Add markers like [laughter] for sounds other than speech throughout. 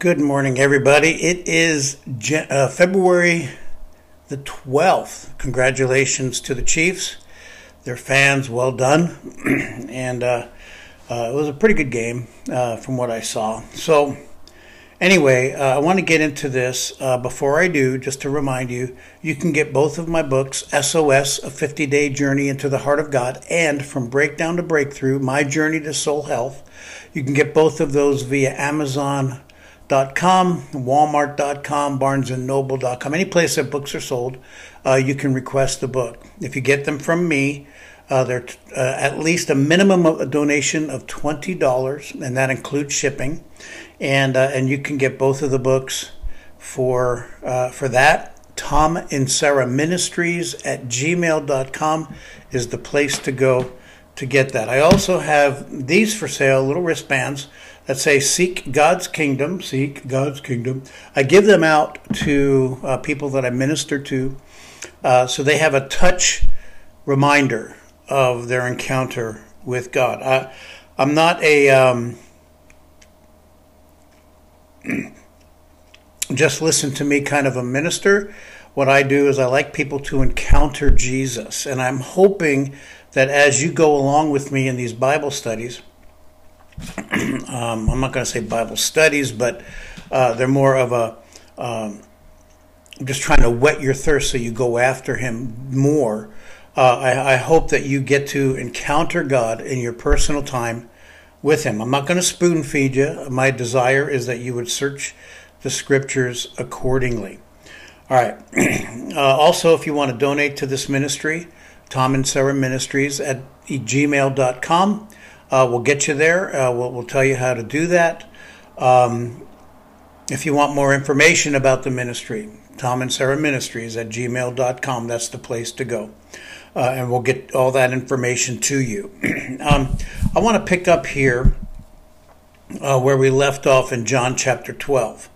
Good morning, everybody. It is uh, February the 12th. Congratulations to the Chiefs, their fans. Well done. [clears throat] and uh, uh, it was a pretty good game uh, from what I saw. So, anyway, uh, I want to get into this. Uh, before I do, just to remind you, you can get both of my books SOS, A 50 Day Journey into the Heart of God, and From Breakdown to Breakthrough, My Journey to Soul Health. You can get both of those via Amazon com, Walmart.com, BarnesandNoble.com, any place that books are sold, uh, you can request the book. If you get them from me, uh, they're uh, at least a minimum of a donation of twenty dollars, and that includes shipping. And uh, and you can get both of the books for uh, for that. Tom and Sarah Ministries at gmail.com is the place to go to get that. I also have these for sale, little wristbands that say seek God's kingdom, seek God's kingdom. I give them out to uh, people that I minister to uh, so they have a touch reminder of their encounter with God. I, I'm not a. Um, [clears throat] just listen to me kind of a minister. What I do is I like people to encounter Jesus. And I'm hoping that as you go along with me in these Bible studies, [clears throat] um, I'm not going to say Bible studies, but uh, they're more of a um, just trying to whet your thirst so you go after Him more. Uh, I, I, hope that you get to encounter God in your personal time with Him. I'm not going to spoon feed you. My desire is that you would search the Scriptures accordingly. All right. [clears throat] Uh, also, if you want to donate to this ministry, Tom and Sarah Ministries at gmail.com. Uh, we'll get you there. Uh, we'll, we'll, tell you how to do that. Um, if you want more information about the ministry, Tom and Sarah Ministries at gmail.com. That's the place to go. Uh, and we'll get all that information to you. [clears throat] um, I want to pick up here uh, where we left off in John chapter 12.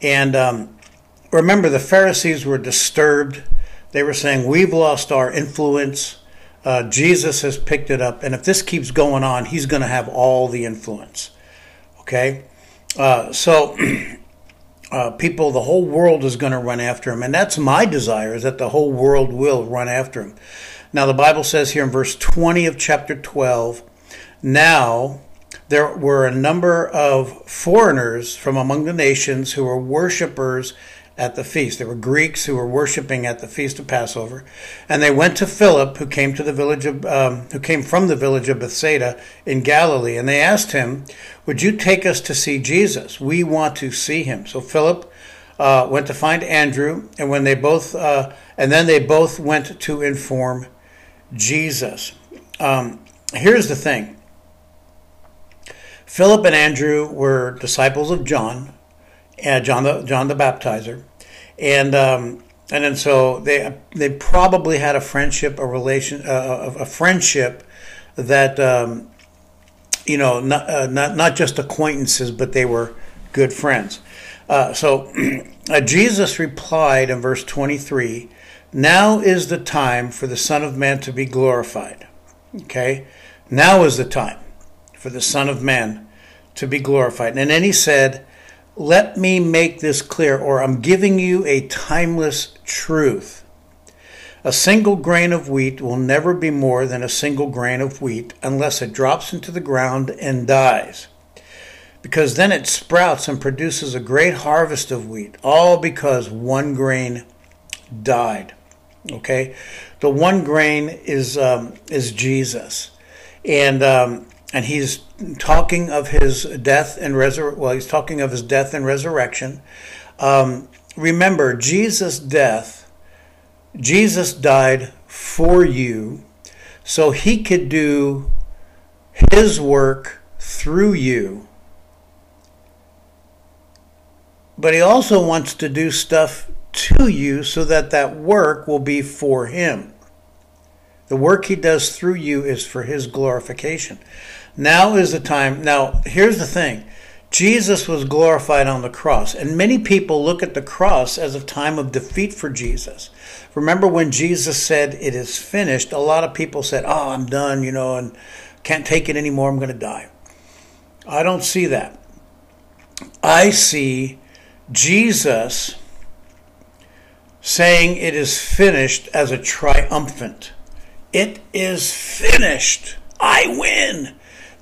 And um, remember, the Pharisees were disturbed. They were saying, We've lost our influence. Uh, Jesus has picked it up, and if this keeps going on, he's going to have all the influence. Okay? Uh, so, [clears throat] uh, people, the whole world is going to run after him, and that's my desire, is that the whole world will run after him. Now, the Bible says here in verse 20 of chapter 12, now there were a number of foreigners from among the nations who were worshippers at the feast. There were Greeks who were worshiping at the feast of Passover, and they went to Philip, who came to the village of, um, who came from the village of Bethsaida in Galilee, and they asked him, "Would you take us to see Jesus? We want to see him." So Philip uh, went to find Andrew, and when they both, uh, and then they both went to inform Jesus. Um, here's the thing. Philip and Andrew were disciples of John, uh, John the John the Baptizer, and um, and then so they they probably had a friendship, a relation, uh, a friendship that um, you know not, uh, not not just acquaintances, but they were good friends. Uh, so [clears throat] uh, Jesus replied in verse twenty three. Now is the time for the Son of Man to be glorified. Okay? Now is the time for the Son of Man to be glorified. And then he said, let me make this clear, or I'm giving you a timeless truth. A single grain of wheat will never be more than a single grain of wheat unless it drops into the ground and dies. Because then it sprouts and produces a great harvest of wheat, all because one grain died. Okay? The one grain is, um, is Jesus. And um, and he's talking of his death and resurrection. Well, he's talking of his death and resurrection. Um, remember, Jesus' death, Jesus died for you so he could do his work through you. But he also wants to do stuff to you so that that work will be for him. The work he does through you is for his glorification. Now is the time. Now, here's the thing Jesus was glorified on the cross, and many people look at the cross as a time of defeat for Jesus. Remember when Jesus said, It is finished? A lot of people said, Oh, I'm done, you know, and can't take it anymore. I'm going to die. I don't see that. I see Jesus saying it is finished as a triumphant. It is finished. I win.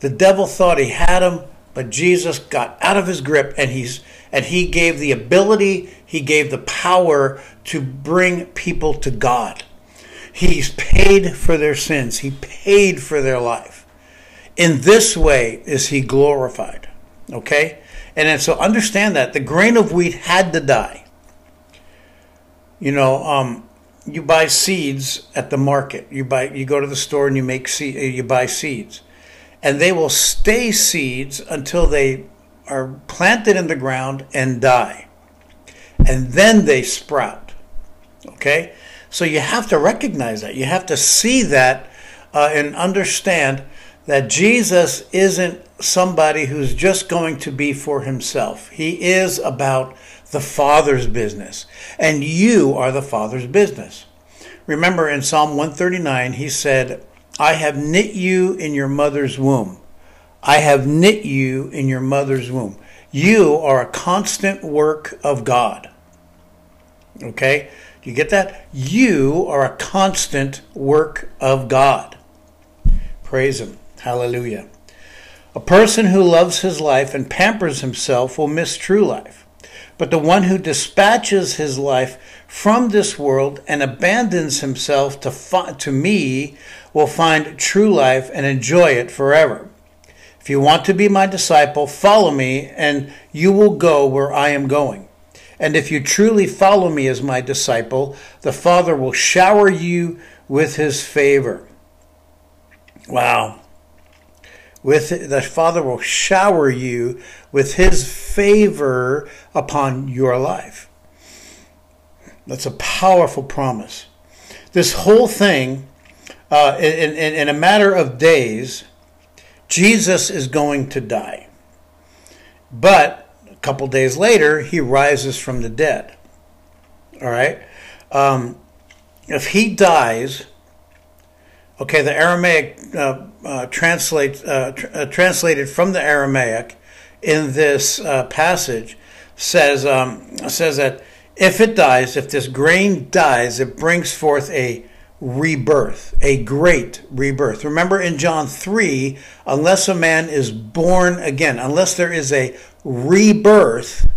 The devil thought he had him, but Jesus got out of his grip and he's and he gave the ability, he gave the power to bring people to God. He's paid for their sins. He paid for their life. In this way is he glorified. Okay? And so understand that the grain of wheat had to die. You know, um, you buy seeds at the market. You buy, you go to the store and you make seed, you buy seeds, and they will stay seeds until they are planted in the ground and die, and then they sprout. Okay, so you have to recognize that. You have to see that uh, and understand that Jesus isn't somebody who's just going to be for himself. He is about the Father's business, and you are the Father's business. Remember in Psalm 139, he said, I have knit you in your mother's womb. I have knit you in your mother's womb. You are a constant work of God. Okay? You get that? You are a constant work of God. Praise Him. Hallelujah. A person who loves his life and pampers himself will miss true life. But the one who dispatches his life from this world and abandons himself to, fi- to me will find true life and enjoy it forever. If you want to be my disciple, follow me, and you will go where I am going. And if you truly follow me as my disciple, the Father will shower you with his favor. Wow with the Father will shower you with His favor upon your life. That's a powerful promise. This whole thing, uh, in, in, in a matter of days, Jesus is going to die. But a couple days later, he rises from the dead. All right? Um, if he dies, Okay, the Aramaic uh, uh, translates uh, tr- uh, translated from the Aramaic in this uh, passage says um, says that if it dies, if this grain dies, it brings forth a rebirth, a great rebirth. Remember in John 3, unless a man is born again, unless there is a rebirth,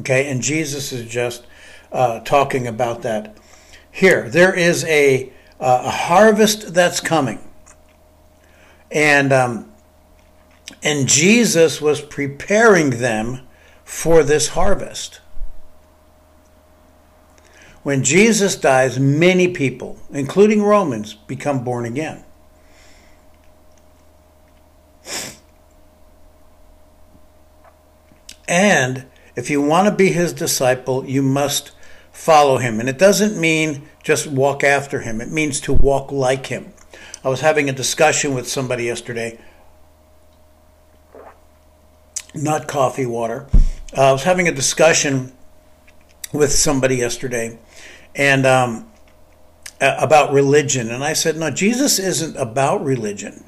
okay, and Jesus is just uh, talking about that here. There is a uh, a harvest that's coming. And, um, and Jesus was preparing them for this harvest. When Jesus dies, many people, including Romans, become born again. And if you want to be his disciple, you must follow him. And it doesn't mean just walk after him, it means to walk like him. I was having a discussion with somebody yesterday, not coffee, water. Uh, I was having a discussion with somebody yesterday and um, about religion. And I said, no, Jesus isn't about religion.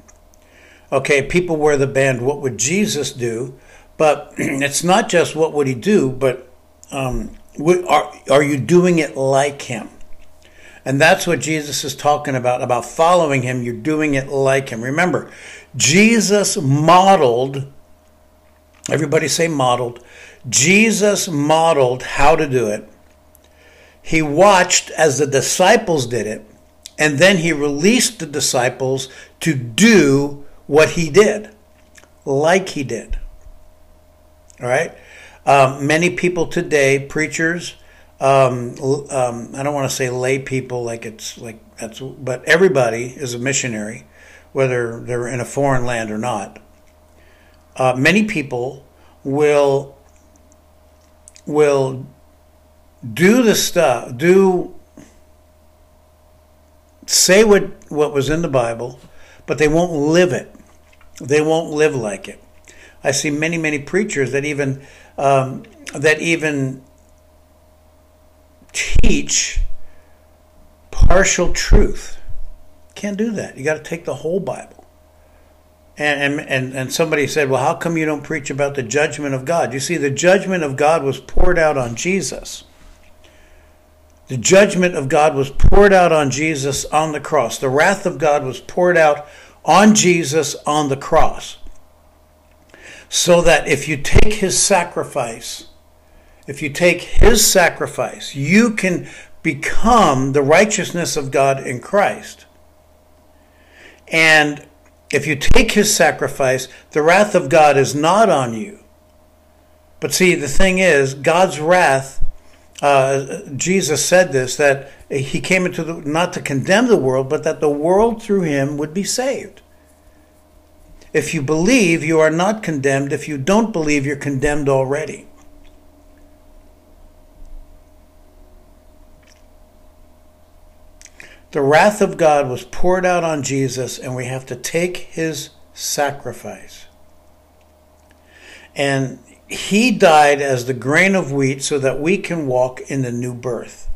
Okay, people wear the band, what would Jesus do? But [clears throat] it's not just what would he do, but um, are, are you doing it like him? And that's what Jesus is talking about, about following him. You're doing it like him. Remember, Jesus modeled, everybody say modeled. Jesus modeled how to do it. He watched as the disciples did it, and then he released the disciples to do what he did, like he did. All right? Um, many people today, preachers, um, um, I don't want to say lay people like it's like that's, but everybody is a missionary, whether they're in a foreign land or not. Uh, many people will will do the stuff, do say what what was in the Bible, but they won't live it. They won't live like it. I see many many preachers that even um, that even teach partial truth. Can't do that. You got to take the whole Bible. And, and, and, and somebody said, well, how come you don't preach about the judgment of God? You see, the judgment of God was poured out on Jesus. The judgment of God was poured out on Jesus on the cross. The wrath of God was poured out on Jesus on the cross. So that if you take his sacrifice, if you take his sacrifice, you can become the righteousness of God in Christ. And if you take his sacrifice, the wrath of God is not on you. But see, the thing is, God's wrath, uh, Jesus said this, that he came into the, not to condemn the world, but that the world through him would be saved. If you believe, you are not condemned. If you don't believe, you're condemned already. The wrath of God was poured out on Jesus, and we have to take his sacrifice. And he died as the grain of wheat so that we can walk in the new birth.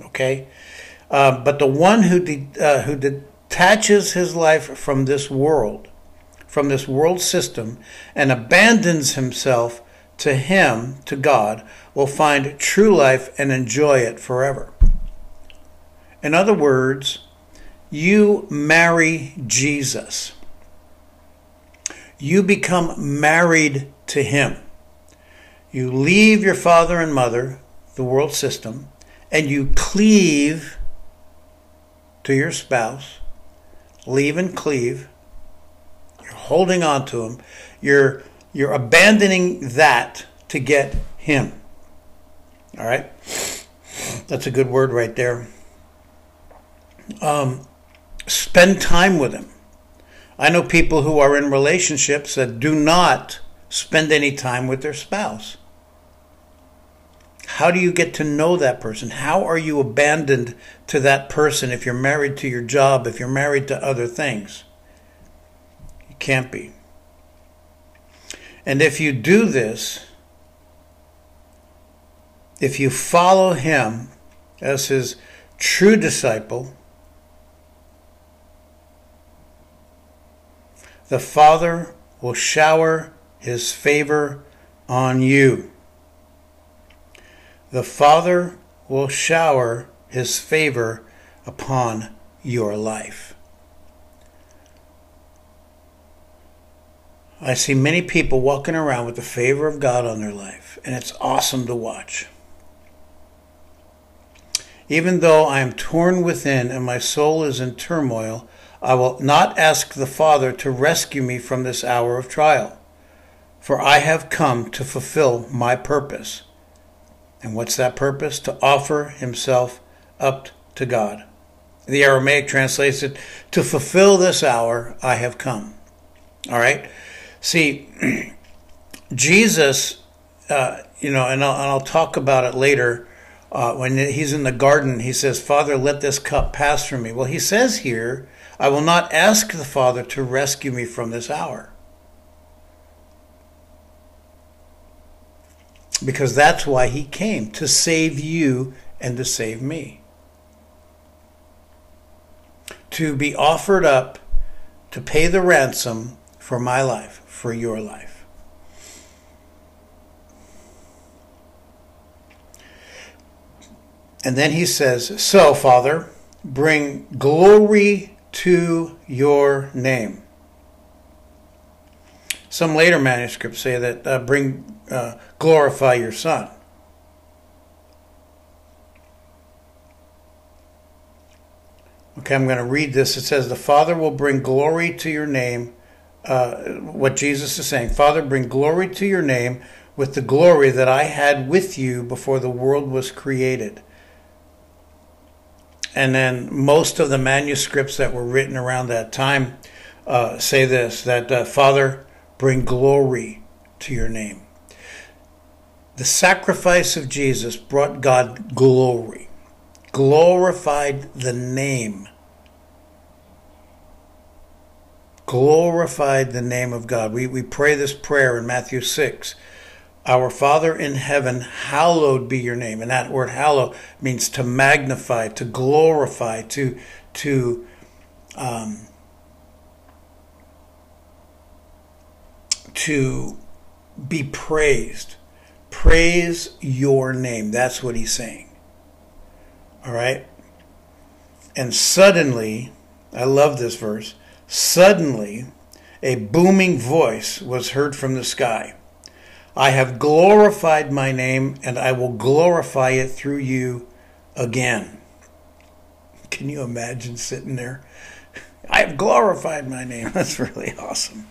Okay? Uh, but the one who, de- uh, who detaches his life from this world, from this world system, and abandons himself to him, to God, will find true life and enjoy it forever. In other words, you marry Jesus. You become married to Him. You leave your father and mother, the world system, and you cleave to your spouse. Leave and cleave. You're holding on to Him. You're, you're abandoning that to get Him. All right? That's a good word right there um, spend time with him. I know people who are in relationships that do not spend any time with their spouse. How do you get to know that person? How are you abandoned to that person if you're married to your job, if you're married to other things? You can't be. And if you do this, if you follow him as his true disciple, the Father will shower his favor on you. The Father will shower his favor upon your life. I see many people walking around with the favor of God on their life, and it's awesome to watch. Even though I am torn within and my soul is in turmoil, I will not ask the Father to rescue me from this hour of trial, for I have come to fulfill my purpose. And what's that purpose? To offer himself up to God. The Aramaic translates it, to fulfill this hour I have come. All right? See, [clears throat] Jesus, uh, you know, and I'll, and I'll, talk about it later. Uh, when he's in the garden, he says, Father, let this cup pass from me. Well, he says here I will not ask the Father to rescue me from this hour. Because that's why he came, to save you and to save me. To be offered up to pay the ransom for my life, for your life. And then he says, So, Father, bring glory to your name. Some later manuscripts say that uh, bring uh, glorify your Son. Okay, I'm going to read this. It says, The Father will bring glory to your name. Uh, what Jesus is saying, Father, bring glory to your name with the glory that I had with you before the world was created. And then most of the manuscripts that were written around that time uh, say this that uh, Father, bring glory to your name. The sacrifice of Jesus brought God glory, glorified the name, glorified the name of God. We, we pray this prayer in Matthew 6 our Father in heaven, hallowed be your name. And that word hallow means to magnify, to glorify, to, to, um, to be praised. Praise your name. That's what he's saying. All right? And suddenly, I love this verse, suddenly a booming voice was heard from the sky. I have glorified my name, and I will glorify it through you again. Can you imagine sitting there? I have glorified my name. [laughs] That's really awesome.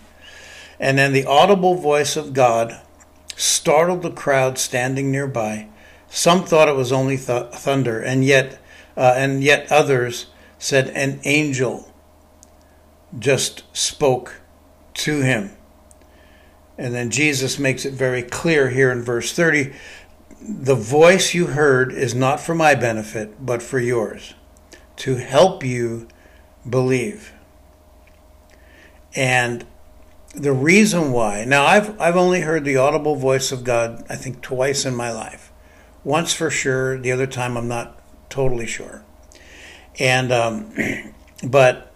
And then the audible voice of God startled the crowd standing nearby. Some thought it was only th- thunder, and yet, uh, and yet others said an angel just spoke to him. And then Jesus makes it very clear here in verse 30 the voice you heard is not for my benefit, but for yours, to help you believe. And the reason why, now I've, I've only heard the audible voice of God, I think, twice in my life. Once for sure, the other time I'm not totally sure. And, um, [clears throat] but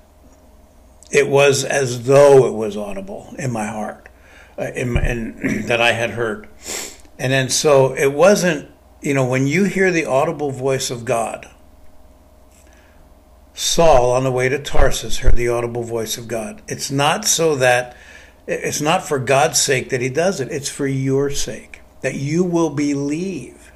it was as though it was audible in my heart uh, in, [clears throat] that I had heard. And then so it wasn't, you know, when you hear the audible voice of God, Saul on the way to Tarsus heard the audible voice of God. It's not so that, it's not for God's sake that he does it, it's for your sake, that you will believe.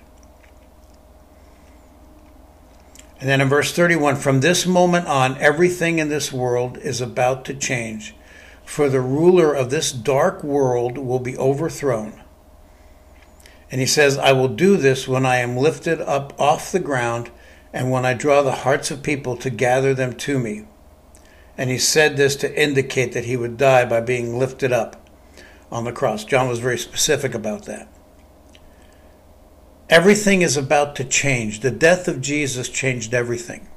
And then in verse 31 from this moment on, everything in this world is about to change for the ruler of this dark world will be overthrown. And he says, I will do this when I am lifted up off the ground and when I draw the hearts of people to gather them to me. And he said this to indicate that he would die by being lifted up on the cross. John was very specific about that. Everything is about to change. The death of Jesus changed everything.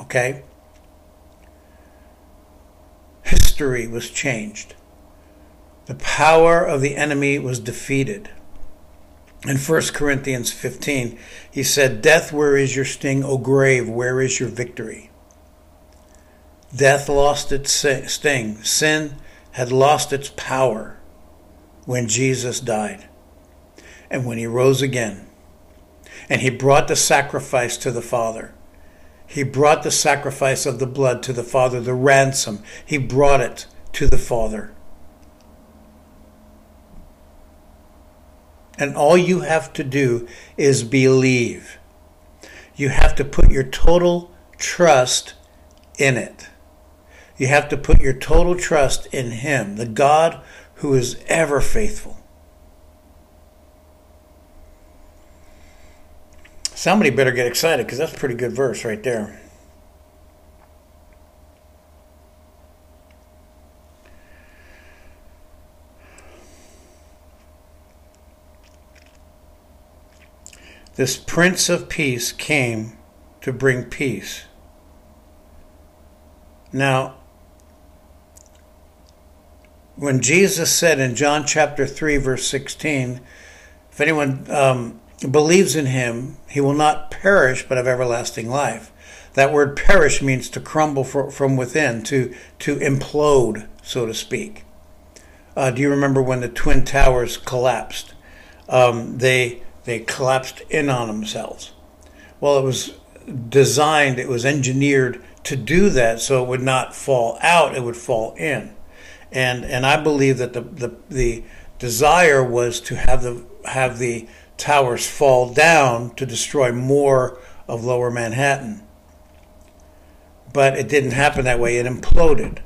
Okay? history was changed. The power of the enemy was defeated. In 1 Corinthians 15, he said, Death, where is your sting? O grave, where is your victory? Death lost its sting. Sin had lost its power when Jesus died and when he rose again. And he brought the sacrifice to the Father. He brought the sacrifice of the blood to the Father, the ransom. He brought it to the Father. And all you have to do is believe. You have to put your total trust in it. You have to put your total trust in Him, the God who is ever faithful. Somebody better get excited because that's a pretty good verse right there. This Prince of Peace came to bring peace. Now, when Jesus said in John chapter 3, verse 16, if anyone um, believes in him, he will not perish but have everlasting life. That word perish means to crumble for, from within, to, to implode, so to speak. Uh, do you remember when the Twin Towers collapsed? Um, they, they collapsed in on themselves. Well, it was designed, it was engineered to do that so it would not fall out, it would fall in. And, and I believe that the, the, the desire was to have the, have the towers fall down to destroy more of lower Manhattan. But it didn't happen that way, it imploded.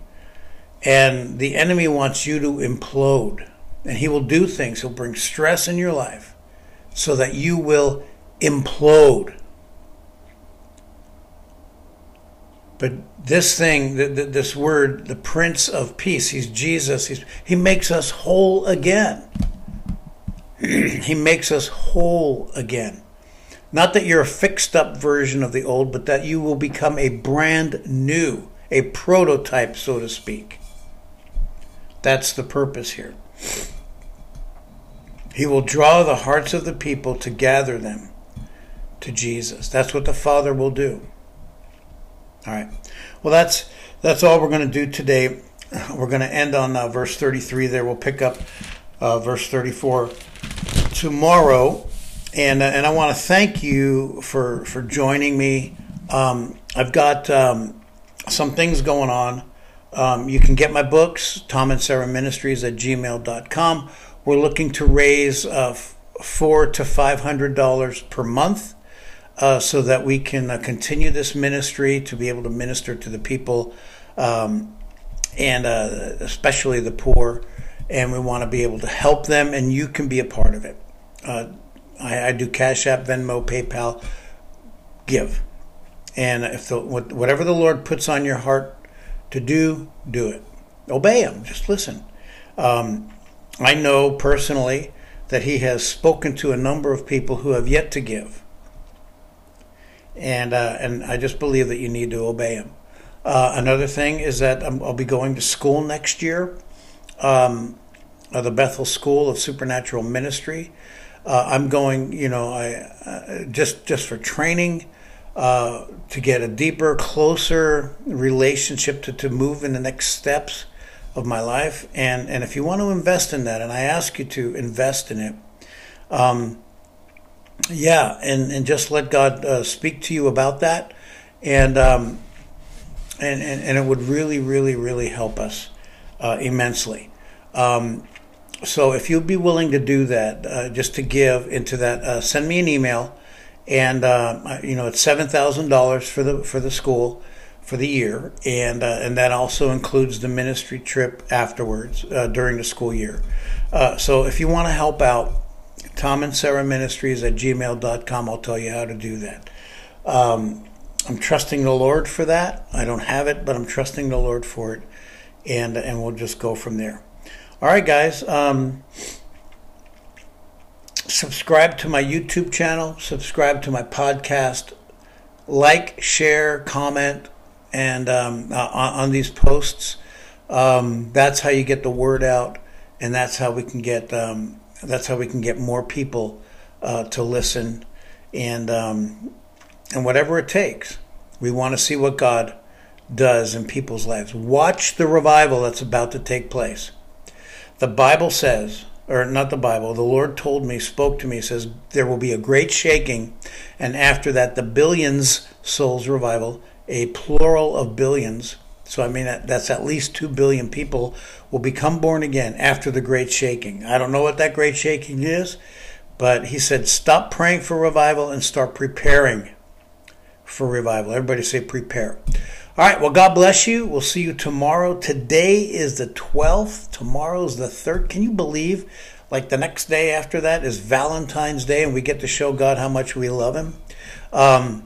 And the enemy wants you to implode. And he will do things, he'll bring stress in your life so that you will implode. But this thing, this word, the Prince of Peace, he's Jesus, he's, he makes us whole again. [clears throat] he makes us whole again. Not that you're a fixed up version of the old, but that you will become a brand new, a prototype, so to speak. That's the purpose here. He will draw the hearts of the people to gather them to Jesus. That's what the Father will do. All right. Well, that's that's all we're going to do today. we're going to end on uh, verse 33 there. We'll pick up uh, verse 34 tomorrow. And, uh, and I want to thank you for, for joining me. Um, I've got um, some things going on. Um, you can get my books, Tom and Sarah Ministries at gmail.com. We're looking to raise uh, four to five hundred dollars per month uh, so that we can uh, continue this ministry to be able to minister to the people um, and uh, especially the poor. And we want to be able to help them, and you can be a part of it. Uh, I, I, do Cash App, Venmo, PayPal, give. And if the, whatever the Lord puts on your heart to do, do it. Obey Him. Just listen. Um, I know personally that He has spoken to a number of people who have yet to give and uh, and I just believe that you need to obey him. Uh, another thing is that i will be going to school next year, um, uh, the Bethel School of Supernatural Ministry. Uh, I'm going, you know, I uh, just just for training to get a deeper, closer relationship to to move in the next steps of my life. And and if you want to invest in that, and I ask you to invest in it. Um, yeah, and, and just let God uh, speak to you about that, and, um, and and and it would really, really, really help us uh, immensely. Um, so if you'd be willing to do that, uh, just to give into that, uh, send me an email, and uh, you know it's seven thousand dollars for the for the school for the year, and uh, and that also includes the ministry trip afterwards during the school year. so if you want to help out Tom and Sarah Ministries at gmail.com. I'll tell you how to do that. Um, I'm trusting the Lord for that. I don't have it, but I'm trusting the Lord for it, and and we'll just go from there. All right, guys. Um, subscribe to my YouTube channel. Subscribe to my podcast. Like, share, comment, and um, uh, on these posts. Um, that's how you get the word out, and that's how we can get um, that's how we can get more people uh, to listen, and um, and whatever it takes. We want to see what God does in people's lives. Watch the revival that's about to take place. The Bible says, or not the Bible, the Lord told me, spoke to me, says, there will be a great shaking, and after that, the billions souls revival, a plural of billions. So, I mean, that's at least 2 billion people will become born again after the great shaking. I don't know what that great shaking is, but he said, stop praying for revival and start preparing for revival. Everybody say prepare. All right, well, God bless you. We'll see you tomorrow. Today is the 12th, tomorrow's the 3rd. Can you believe? Like the next day after that is Valentine's Day, and we get to show God how much we love Him. Um,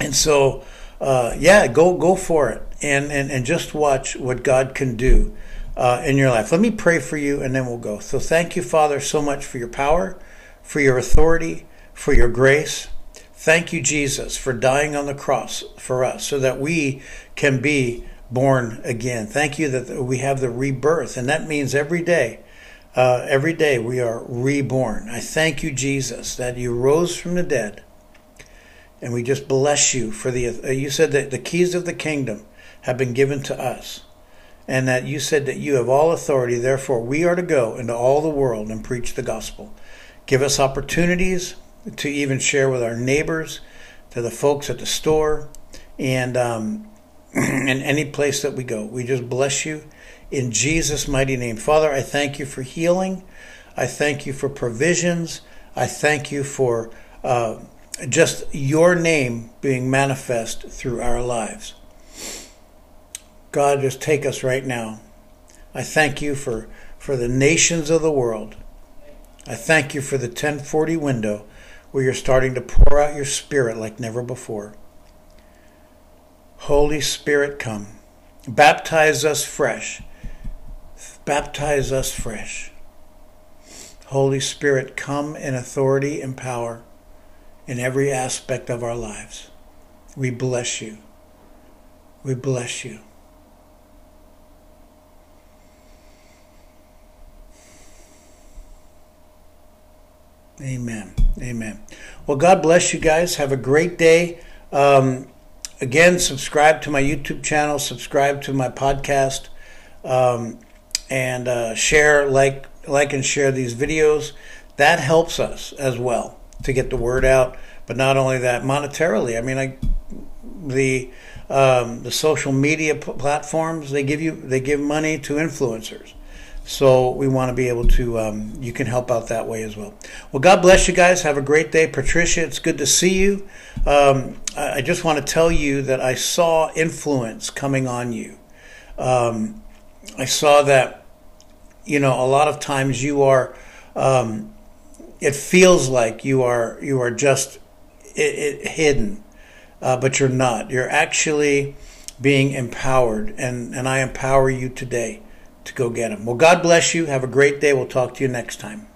and so, uh, yeah, go go for it and, and, and just watch what God can do uh, in your life. Let me pray for you and then we'll go. So thank you, Father, so much for your power, for your authority, for your grace. Thank you, Jesus, for dying on the cross for us so that we can be born again. Thank you that we have the rebirth, and that means every day. Uh, every day we are reborn. I thank you, Jesus, that you rose from the dead. And we just bless you for the. Uh, you said that the keys of the kingdom have been given to us, and that you said that you have all authority, therefore we are to go into all the world and preach the gospel. Give us opportunities to even share with our neighbors, to the folks at the store, and um, [clears throat] in any place that we go. We just bless you in Jesus' mighty name. Father, I thank you for healing. I thank you for provisions. I thank you for uh, just your name being manifest through our lives. God, just take us right now. I thank you for, for the nations of the world. I thank you for the 1040 window where you're starting to pour out your spirit like never before. Holy Spirit, come. Baptize us fresh. Baptize us fresh. Holy Spirit, come in authority and power in every aspect of our lives. We bless you. We bless you. Amen. Amen. Well, God bless you guys. Have a great day. Um, again, subscribe to my YouTube channel, subscribe to my podcast. um, and uh, share, like, like, and share these videos. That helps us as well to get the word out. But not only that, monetarily. I mean, I the um, the social media p- platforms they give you they give money to influencers. So we want to be able to, um, you can help out that way as well. Well, God bless you guys. Have a great day. Patricia, it's good to see you. Um, I just want to tell you that I saw influence coming on you. Um, I saw that, you know, a lot of times you are, um, it feels like you are, you are just it, it, hidden, uh, but you're not. You're actually being empowered, and, and I empower you today to go get them. Well, God bless you. Have a great day. We'll talk to you next time.